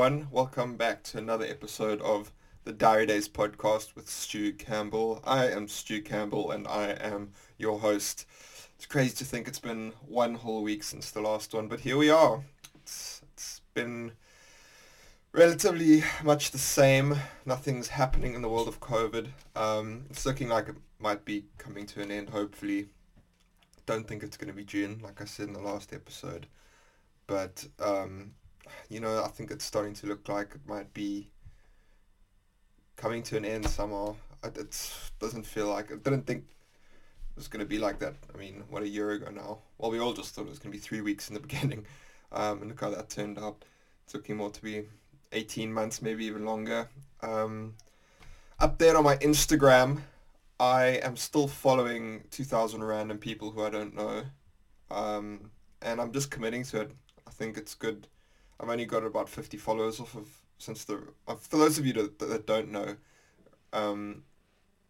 Everyone. Welcome back to another episode of the Diary Days podcast with Stu Campbell. I am Stu Campbell and I am your host. It's crazy to think it's been one whole week since the last one, but here we are. It's, it's been relatively much the same. Nothing's happening in the world of COVID. Um, it's looking like it might be coming to an end, hopefully. Don't think it's going to be June, like I said in the last episode. But, um, you know, I think it's starting to look like it might be coming to an end somehow. It, it doesn't feel like, I didn't think it was going to be like that. I mean, what, a year ago now? Well, we all just thought it was going to be three weeks in the beginning. Um, and look how that turned out. It's looking more to be 18 months, maybe even longer. Um, up there on my Instagram, I am still following 2,000 random people who I don't know. Um, and I'm just committing to it. I think it's good. I've only got about 50 followers off of since the... Uh, for those of you that, that don't know, um,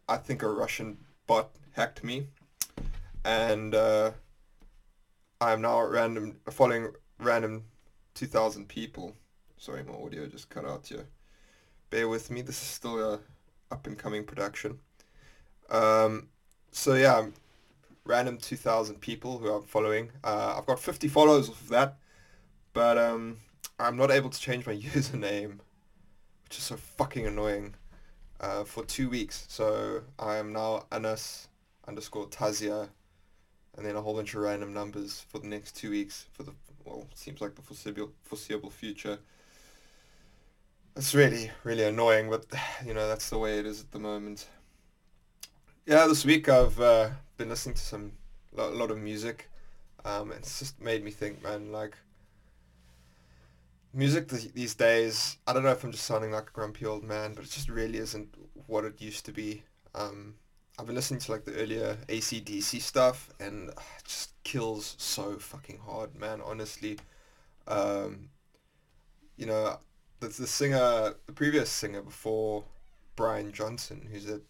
I think a Russian bot hacked me. And uh, I'm now random following random 2,000 people. Sorry, my audio just cut out here. Bear with me. This is still a up and coming production. Um, so yeah, random 2,000 people who I'm following. Uh, I've got 50 followers off of that, but um, I'm not able to change my username, which is so fucking annoying, uh, for two weeks. So I am now Anas underscore Tazia, and then a whole bunch of random numbers for the next two weeks for the, well, seems like the foreseeable, foreseeable future. It's really, really annoying, but you know, that's the way it is at the moment. Yeah, this week I've uh, been listening to some a lot of music. Um, it's just made me think, man, like music th- these days. I don't know if I'm just sounding like a grumpy old man, but it just really isn't what it used to be. Um, I've been listening to like the earlier ACDC stuff, and uh, it just kills so fucking hard, man. Honestly, um, you know, the, the singer, the previous singer before Brian Johnson, who's a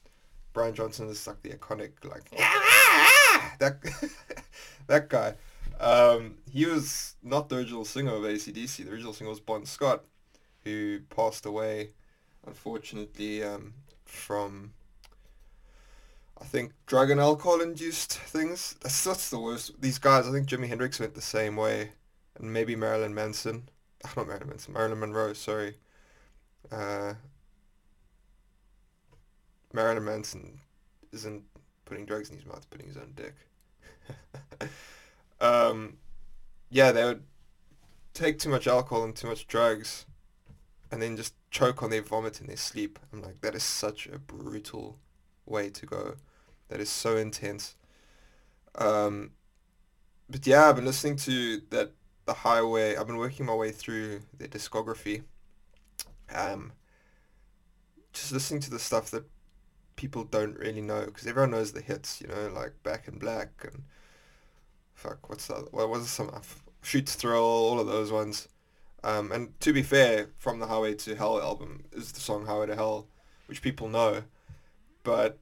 Brian Johnson is like the iconic like that that guy. Um, he was not the original singer of ACDC. The original singer was Bon Scott, who passed away, unfortunately, um, from I think drug and alcohol induced things. That's that's the worst. These guys, I think Jimi Hendrix went the same way, and maybe Marilyn Manson. Not Marilyn Manson, Marilyn Monroe. Sorry. Uh, Marilyn Manson isn't putting drugs in his mouth, putting his own dick. um, yeah, they would take too much alcohol and too much drugs, and then just choke on their vomit in their sleep. I'm like, that is such a brutal way to go. That is so intense. Um, but yeah, I've been listening to that the Highway. I've been working my way through their discography. Um, just listening to the stuff that people don't really know because everyone knows the hits, you know, like Back in Black and fuck, what's that? What was some Shoot to Thrill, all of those ones. Um, and to be fair, from the Highway to Hell album is the song Highway to Hell, which people know, but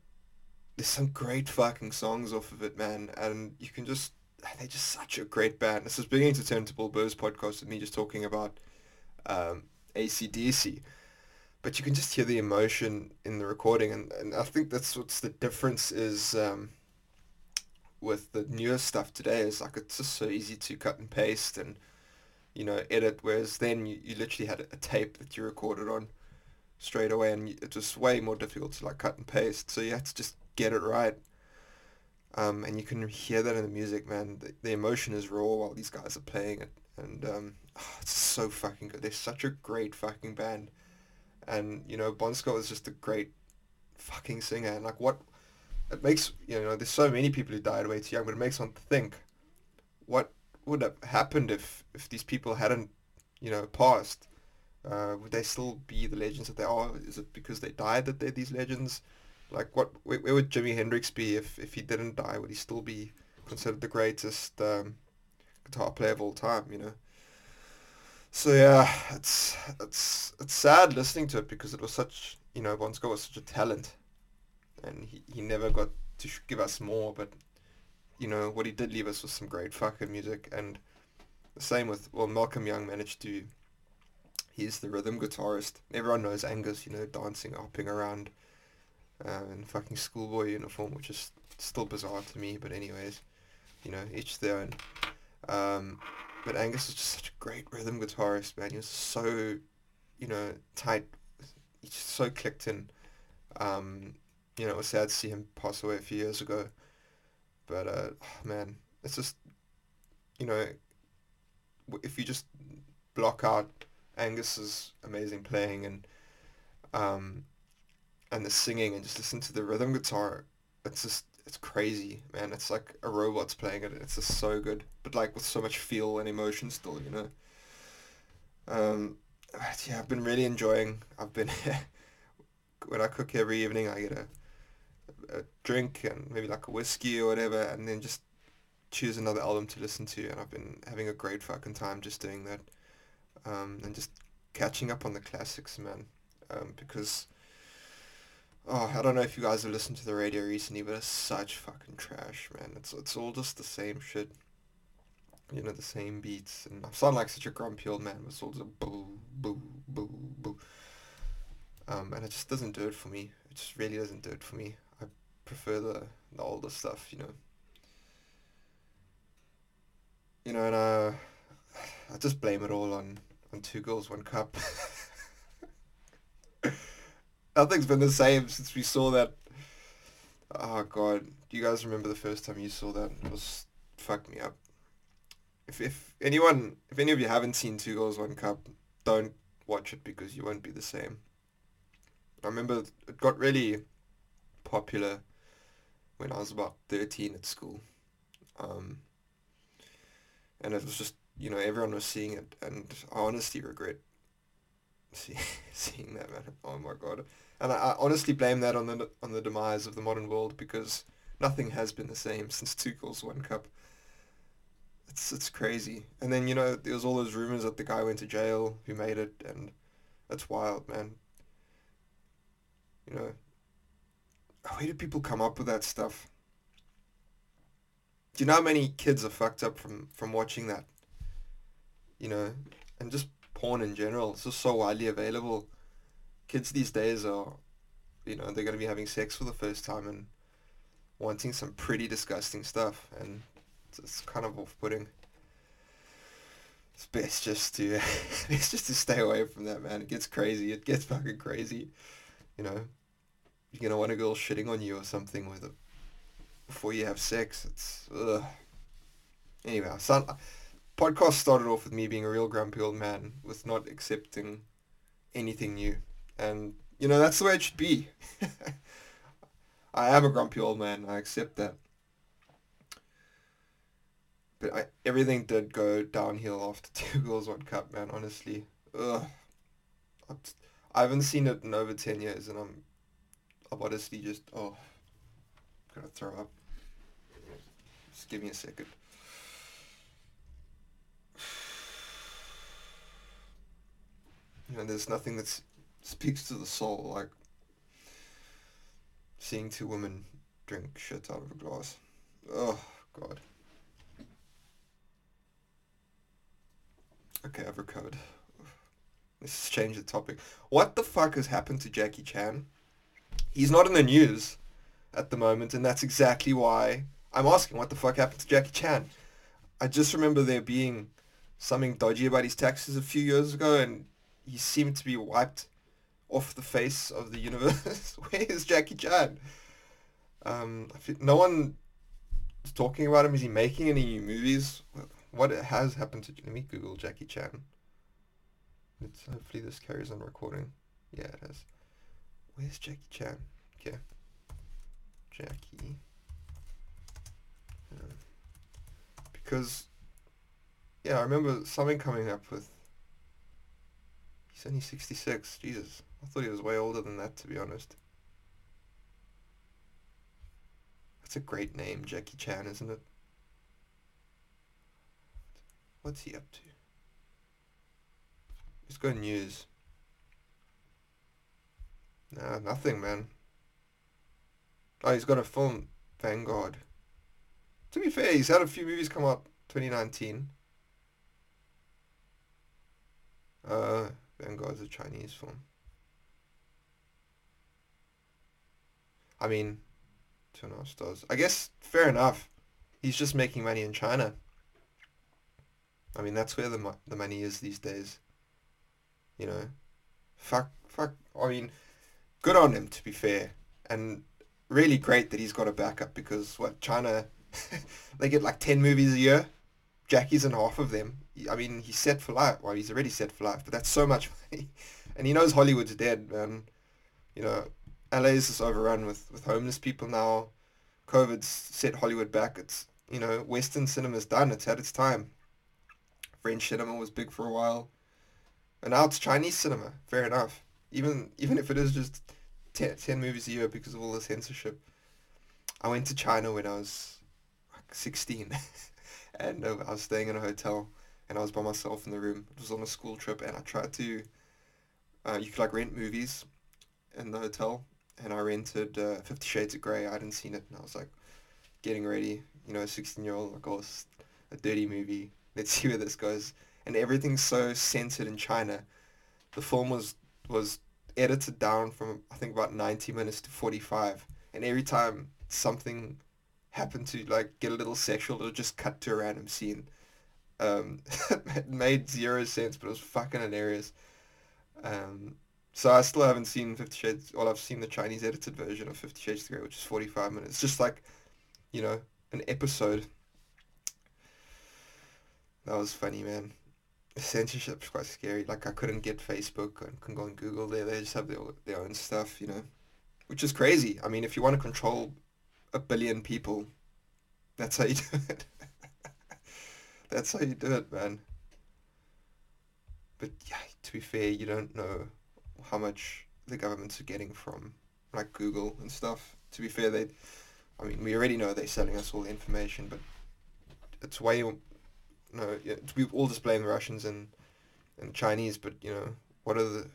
there's some great fucking songs off of it, man, and you can just they're just such a great band. This is beginning to turn to Bill Burr's podcast with me just talking about um, ACDC but you can just hear the emotion in the recording and, and I think that's what's the difference is um, with the newer stuff today is like it's just so easy to cut and paste and you know edit whereas then you, you literally had a tape that you recorded on straight away and it was way more difficult to like cut and paste. So you had to just get it right um, and you can hear that in the music man. The, the emotion is raw while these guys are playing it. And um, oh, it's so fucking good. They're such a great fucking band. And you know Bon Scott was just a great fucking singer. And like what it makes you know there's so many people who died way too young but it makes one think what would have happened if if these people hadn't you know passed? Uh, would they still be the legends that they are? Is it because they died that they're these legends? Like what where, where would Jimi Hendrix be if if he didn't die? Would he still be considered the greatest um, guitar player of all time you know? So yeah, it's it's it's sad listening to it because it was such you know Bon Scott was such a talent, and he, he never got to give us more. But you know what he did leave us was some great fucking music, and the same with well Malcolm Young managed to he's the rhythm guitarist. Everyone knows Angus, you know, dancing, hopping around uh, in fucking schoolboy uniform, which is still bizarre to me. But anyways, you know, each their own. Um, but Angus is just such a great rhythm guitarist, man. He was so, you know, tight. He just so clicked in. Um, you know, it was sad to see him pass away a few years ago. But uh, man, it's just, you know, if you just block out Angus's amazing playing and um, and the singing and just listen to the rhythm guitar, it's just it's crazy, man. It's like a robot's playing it. It's just so good, but like with so much feel and emotion still, you know. Um, yeah, I've been really enjoying. I've been when I cook every evening, I get a, a drink and maybe like a whiskey or whatever, and then just choose another album to listen to. And I've been having a great fucking time just doing that, um, and just catching up on the classics, man. Um, because oh, I don't know if you guys have listened to the radio recently, but it's such fucking trash, man. It's it's all just the same shit. You know, the same beats, and I sound like such a grumpy old man. But it's all just boo, boo, boo, boo. Um, and it just doesn't do it for me. It just really doesn't do it for me. I prefer the the older stuff, you know. You know, and uh, I just blame it all on on Two Girls One Cup. Nothing's been the same since we saw that. Oh god, do you guys remember the first time you saw that? It was fucked me up. If if anyone, if any of you haven't seen Two Girls One Cup, don't watch it because you won't be the same. I remember it got really popular when I was about 13 at school. Um, and it was just, you know, everyone was seeing it and I honestly regret see, seeing that, man. Oh my god. And I, I honestly blame that on the on the demise of the modern world because nothing has been the same since Two Girls One Cup. It's it's crazy. And then you know there was all those rumors that the guy went to jail who made it, and that's wild, man. You know, where do people come up with that stuff? Do you know how many kids are fucked up from from watching that? You know, and just porn in general. It's just so widely available. Kids these days are, you know, they're going to be having sex for the first time and wanting some pretty disgusting stuff, and it's, it's kind of off-putting. It's best just to, it's just to stay away from that, man. It gets crazy. It gets fucking crazy. You know, you're gonna want a girl shitting on you or something with it before you have sex. It's ugh. Anyway, son podcast started off with me being a real grumpy old man with not accepting anything new. And, you know, that's the way it should be. I am a grumpy old man. I accept that. But I, everything did go downhill after Two Girls One Cup, man, honestly. Ugh. I haven't seen it in over 10 years and I'm, Oh, I'm honestly just, oh, I'm gonna throw up. Just give me a second. You know, there's nothing that speaks to the soul like seeing two women drink shit out of a glass. Oh, God. Okay, I've recovered. Let's change the topic. What the fuck has happened to Jackie Chan? He's not in the news at the moment, and that's exactly why I'm asking what the fuck happened to Jackie Chan. I just remember there being something dodgy about his taxes a few years ago, and he seemed to be wiped off the face of the universe. Where is Jackie Chan? Um, no one is talking about him. Is he making any new movies? What has happened to? Let me Google Jackie Chan. Let's hopefully this carries on recording. Yeah, it has. Where's Jackie Chan? Okay, Jackie. Um, because yeah, I remember something coming up with He's only 66. Jesus. I thought he was way older than that, to be honest. That's a great name, Jackie Chan, isn't it? What's he up to? He's got news. Nah, nothing, man. Oh, he's got a film, Vanguard. To be fair, he's had a few movies come out 2019. Uh, Vanguard's a Chinese film. I mean, two and a half stars. I guess fair enough. He's just making money in China. I mean, that's where the mo- the money is these days. You know, fuck, fuck. I mean, good on him to be fair, and really great that he's got a backup because what China, they get like ten movies a year. Jackie's in half of them. I mean, he's set for life. Well, he's already set for life, but that's so much money, and he knows Hollywood's dead, man. You know, LA is just overrun with with homeless people now. COVID's set Hollywood back. It's you know, Western cinema's done. It's had its time. French cinema was big for a while, and now it's Chinese cinema. Fair enough. Even even if it is just 10, 10 movies a year because of all the censorship. I went to China when I was like 16, and uh, I was staying in a hotel, and I was by myself in the room. It was on a school trip, and I tried to. Uh, you could like rent movies in the hotel, and I rented uh, Fifty Shades of Grey. I hadn't seen it, and I was like getting ready. You know, a 16 year old like, oh, a dirty movie let's see where this goes. And everything's so censored in China. The film was was edited down from I think about 90 minutes to 45, and every time something happened to like get a little sexual, it would just cut to a random scene. Um, it made zero sense, but it was fucking hilarious. Um, so I still haven't seen Fifty Shades. Well, I've seen the Chinese edited version of Fifty Shades of Grey, which is 45 minutes. Just like, you know, an episode that was funny, man. Censorship's quite scary. Like I couldn't get Facebook and couldn't go on Google. There, they just have their their own stuff, you know, which is crazy. I mean, if you want to control a billion people, that's how you do it. that's how you do it, man. But yeah, to be fair, you don't know how much the governments are getting from like Google and stuff. To be fair, they, I mean, we already know they're selling us all the information, but it's way no, yeah, we all just blame the Russians and and Chinese, but you know, what are the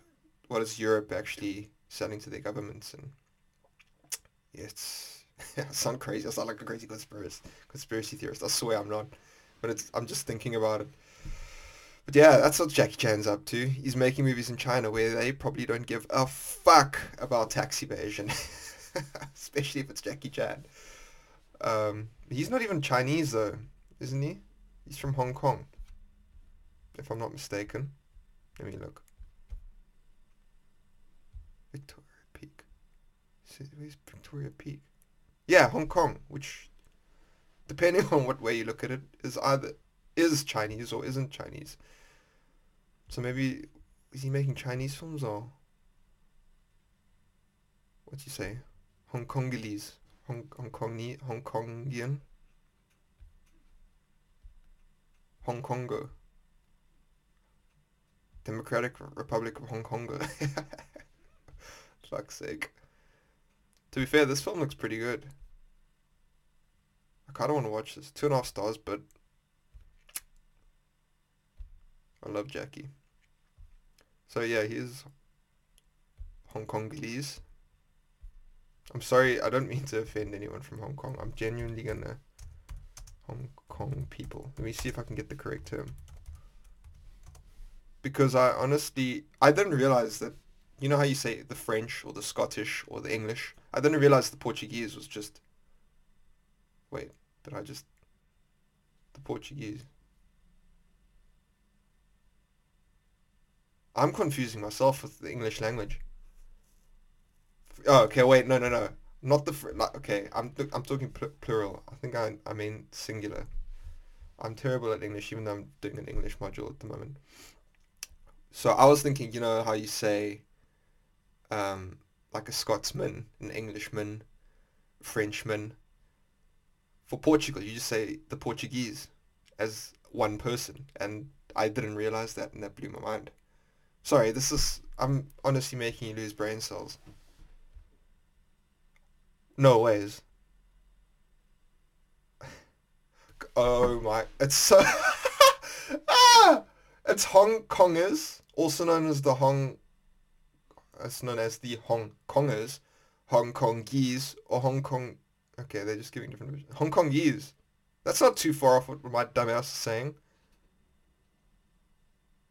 what is Europe actually selling to their governments? And yeah, it's I sound crazy. I sound like a crazy conspiracy conspiracy theorist. I swear I'm not, but it's I'm just thinking about it. But yeah, that's what Jackie Chan's up to. He's making movies in China where they probably don't give a fuck about tax evasion, especially if it's Jackie Chan. Um, he's not even Chinese though, isn't he? He's from Hong Kong, if I'm not mistaken. Let me look. Victoria Peak. Where's Victoria Peak? Yeah, Hong Kong, which, depending on what way you look at it, is either is Chinese or isn't Chinese. So maybe is he making Chinese films or what do you say? Hong Kongese, Hong Hong Kong Hong Kongian. Hong Kongo. Democratic Republic of Hong Kongo. Fuck's sake. To be fair, this film looks pretty good. I kind of want to watch this. Two and a half stars, but I love Jackie. So yeah, he's Hong Kongese. I'm sorry, I don't mean to offend anyone from Hong Kong. I'm genuinely gonna Hong Kong people. Let me see if I can get the correct term. Because I honestly, I didn't realize that, you know how you say the French or the Scottish or the English? I didn't realize the Portuguese was just, wait, did I just, the Portuguese. I'm confusing myself with the English language. Oh, okay, wait, no, no, no. Not the fr- like, okay. I'm I'm talking pl- plural. I think I I mean singular. I'm terrible at English, even though I'm doing an English module at the moment. So I was thinking, you know how you say, um, like a Scotsman, an Englishman, Frenchman. For Portugal, you just say the Portuguese as one person, and I didn't realize that, and that blew my mind. Sorry, this is I'm honestly making you lose brain cells. No ways. Oh my! It's so. ah! It's Hong Kongers, also known as the Hong. It's known as the Hong Kongers, Hong Kongese, or Hong Kong. Okay, they're just giving different. versions. Hong Kongese. That's not too far off what my dumbass is saying.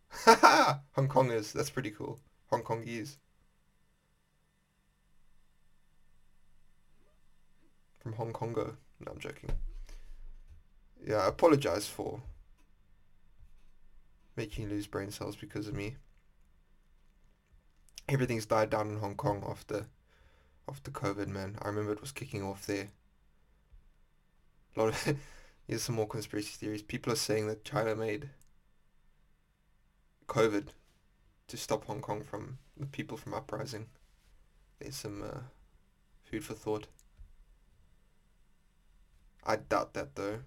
Haha! Hong Kongers. That's pretty cool. Hong Kongese. From Hong Kongo. No, I'm joking. Yeah, I apologize for making you lose brain cells because of me. Everything's died down in Hong Kong after after COVID, man. I remember it was kicking off there. A lot of here's some more conspiracy theories. People are saying that China made COVID to stop Hong Kong from the people from uprising. There's some uh, food for thought. I doubt that though.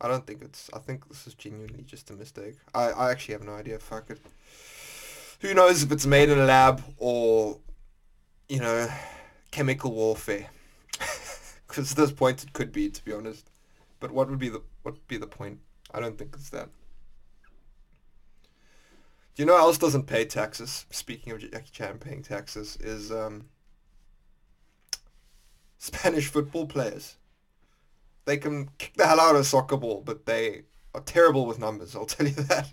I don't think it's. I think this is genuinely just a mistake. I, I actually have no idea. Fuck it. Who knows if it's made in a lab or, you know, chemical warfare. Because at this point it could be, to be honest. But what would be the what would be the point? I don't think it's that. Do you know else doesn't pay taxes? Speaking of Jackie Chan paying taxes, is um, Spanish football players. They can kick the hell out of a soccer ball, but they are terrible with numbers, I'll tell you that.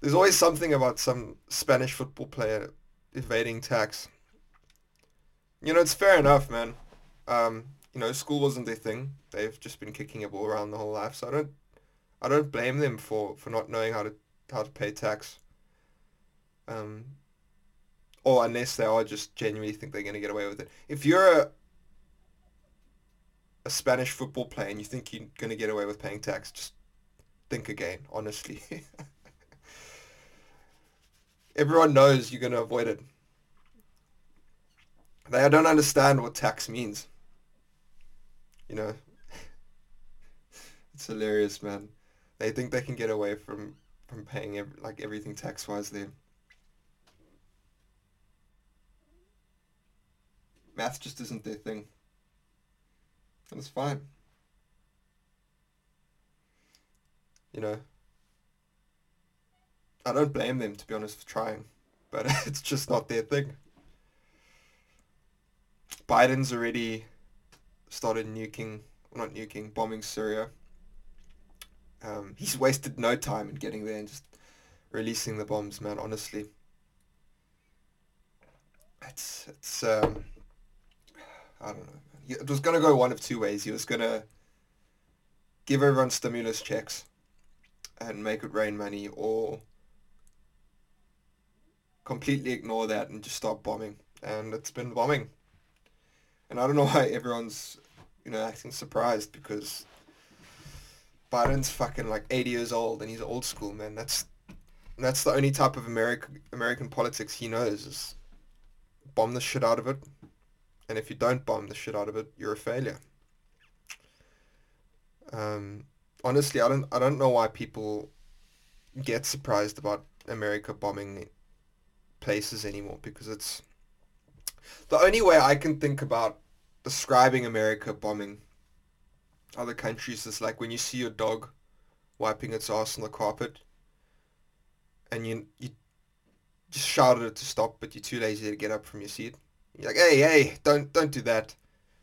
There's always something about some Spanish football player evading tax. You know, it's fair enough, man. Um, you know, school wasn't their thing. They've just been kicking a ball around the whole life, so I don't I don't blame them for, for not knowing how to how to pay tax. Um, or unless they are just genuinely think they're going to get away with it. If you're a, a Spanish football player and you think you're going to get away with paying tax, just think again, honestly. Everyone knows you're going to avoid it. They don't understand what tax means. You know, it's hilarious, man. They think they can get away from from paying like everything tax wise there. Math just isn't their thing. It's fine. You know, I don't blame them to be honest for trying, but it's just not their thing. Biden's already started nuking, not nuking, bombing Syria. Um, he's wasted no time in getting there and just releasing the bombs, man. Honestly, it's it's um, I don't know. It was gonna go one of two ways. He was gonna give everyone stimulus checks and make it rain money, or completely ignore that and just start bombing. And it's been bombing. And I don't know why everyone's, you know, acting surprised because Biden's fucking like 80 years old and he's old school, man. That's that's the only type of American American politics he knows is bomb the shit out of it. And if you don't bomb the shit out of it, you're a failure. Um, honestly, I don't I don't know why people get surprised about America bombing places anymore because it's the only way I can think about describing America bombing other countries is like when you see your dog wiping its ass on the carpet and you you just shout at it to stop but you're too lazy to get up from your seat. You're like, hey, hey, don't don't do that.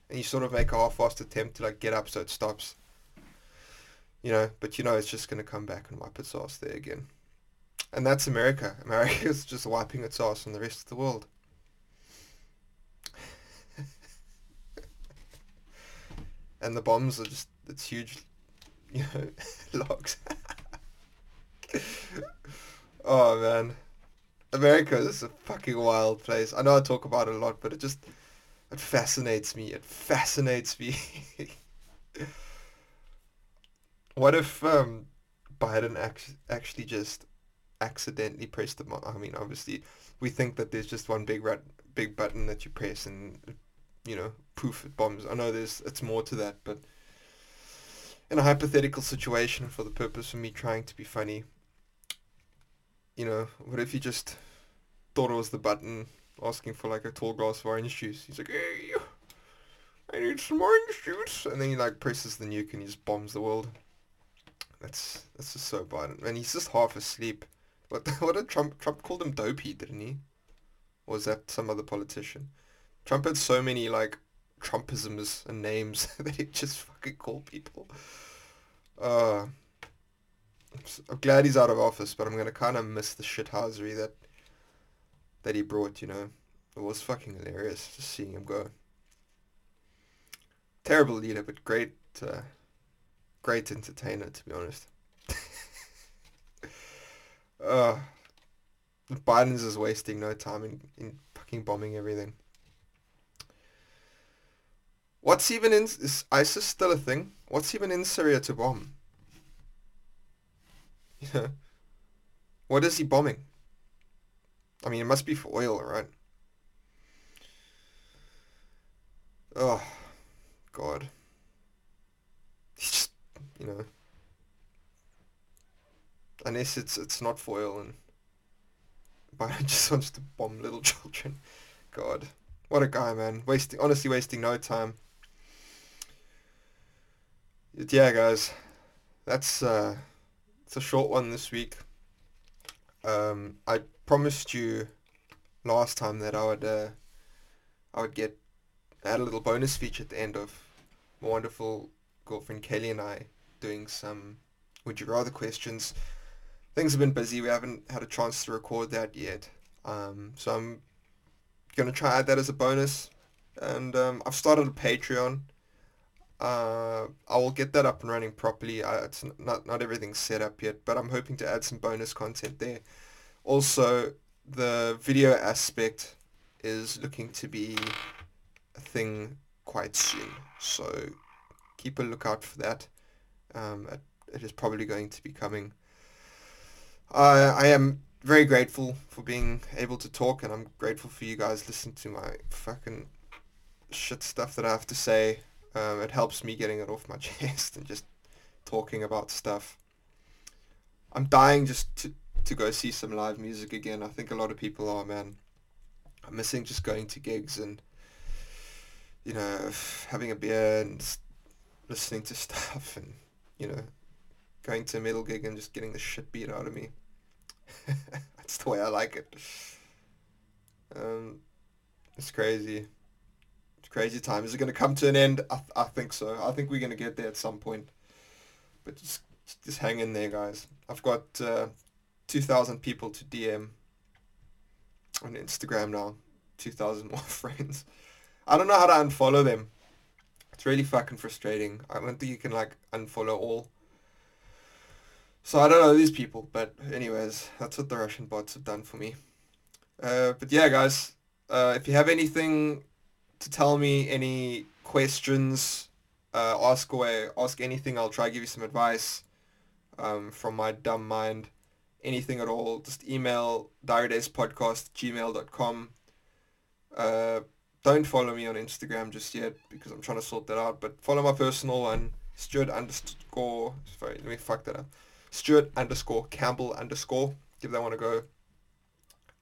And you sort of make a half-assed attempt to like get up so it stops. You know, but you know it's just gonna come back and wipe its ass there again. And that's America. America is just wiping its ass on the rest of the world. and the bombs are just it's huge you know logs oh man america is a fucking wild place. I know i talk about it a lot but it just it fascinates me. It fascinates me. What if um biden act- actually just accidentally pressed the i mean obviously we think that there's just one big rat big button that you press and you know, poof, it bombs. I know there's it's more to that, but in a hypothetical situation, for the purpose of me trying to be funny, you know, what if you just thought it was the button asking for like a tall glass of orange juice? He's like, hey, I need some orange juice, and then he like presses the nuke and he just bombs the world. That's that's just so bad, and he's just half asleep. What what did Trump Trump called him dopey, didn't he? Or was that some other politician? Trump had so many like Trumpisms and names that he just fucking called people. Uh, I'm glad he's out of office, but I'm gonna kind of miss the shithousery that that he brought. You know, it was fucking hilarious just seeing him go. Terrible leader, but great, uh, great entertainer to be honest. uh, Biden's is wasting no time in, in fucking bombing everything. What's even in... Is ISIS still a thing? What's even in Syria to bomb? What is he bombing? I mean, it must be for oil, right? Oh, God. He's just, you know... Unless it's it's not for oil and Biden just wants to bomb little children. God. What a guy, man. Wasting, honestly wasting no time. Yeah, guys. That's, uh, it's a short one this week. Um, I promised you last time that I would, uh, I would get, add a little bonus feature at the end of my wonderful girlfriend Kelly and I doing some would you rather questions things have been busy. We haven't had a chance to record that yet. Um, so I'm going to try add that as a bonus. And um, I've started a Patreon. Uh, I will get that up and running properly. I, it's not, not everything's set up yet, but I'm hoping to add some bonus content there. Also, the video aspect is looking to be a thing quite soon. So keep a lookout for that. Um, it, it is probably going to be coming uh, I am very grateful for being able to talk, and I'm grateful for you guys listening to my fucking shit stuff that I have to say. Um, it helps me getting it off my chest and just talking about stuff. I'm dying just to, to go see some live music again. I think a lot of people are, man. I'm missing just going to gigs and, you know, having a beer and listening to stuff and, you know, going to a metal gig and just getting the shit beat out of me. That's the way I like it. Um, it's crazy. Crazy time. Is it going to come to an end? I, I think so. I think we're going to get there at some point. But just just hang in there, guys. I've got uh, 2,000 people to DM on Instagram now. 2,000 more friends. I don't know how to unfollow them. It's really fucking frustrating. I don't think you can like unfollow all. So I don't know these people, but anyways, that's what the Russian bots have done for me. Uh, but yeah, guys, uh, if you have anything to tell me, any questions, uh, ask away, ask anything. I'll try to give you some advice um, from my dumb mind. Anything at all, just email diarydayspodcast gmail.com. Uh, don't follow me on Instagram just yet because I'm trying to sort that out. But follow my personal one, Stuart underscore. Sorry, let me fuck that up. Stuart underscore Campbell underscore. Give that one a go.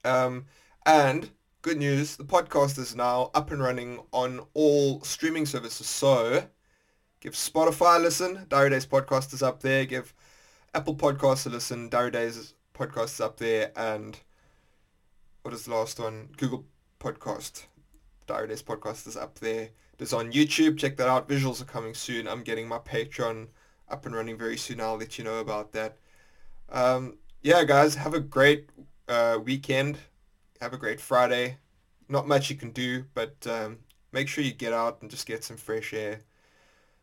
Um, and good news, the podcast is now up and running on all streaming services. So give Spotify a listen. Diary Days podcast is up there. Give Apple Podcasts a listen. Diary Days podcast is up there. And what is the last one? Google Podcast. Diary Days podcast is up there. It's on YouTube. Check that out. Visuals are coming soon. I'm getting my Patreon up and running very soon. I'll let you know about that. Um, yeah, guys, have a great uh, weekend. Have a great Friday. Not much you can do, but um, make sure you get out and just get some fresh air.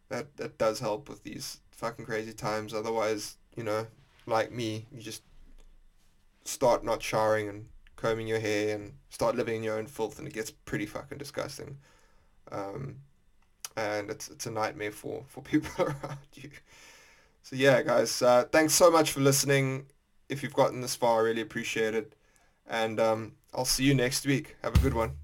That that does help with these fucking crazy times. Otherwise, you know, like me, you just start not showering and combing your hair and start living in your own filth, and it gets pretty fucking disgusting. Um, and it's it's a nightmare for for people around you. So yeah, guys, uh, thanks so much for listening. If you've gotten this far, I really appreciate it. And um, I'll see you next week. Have a good one.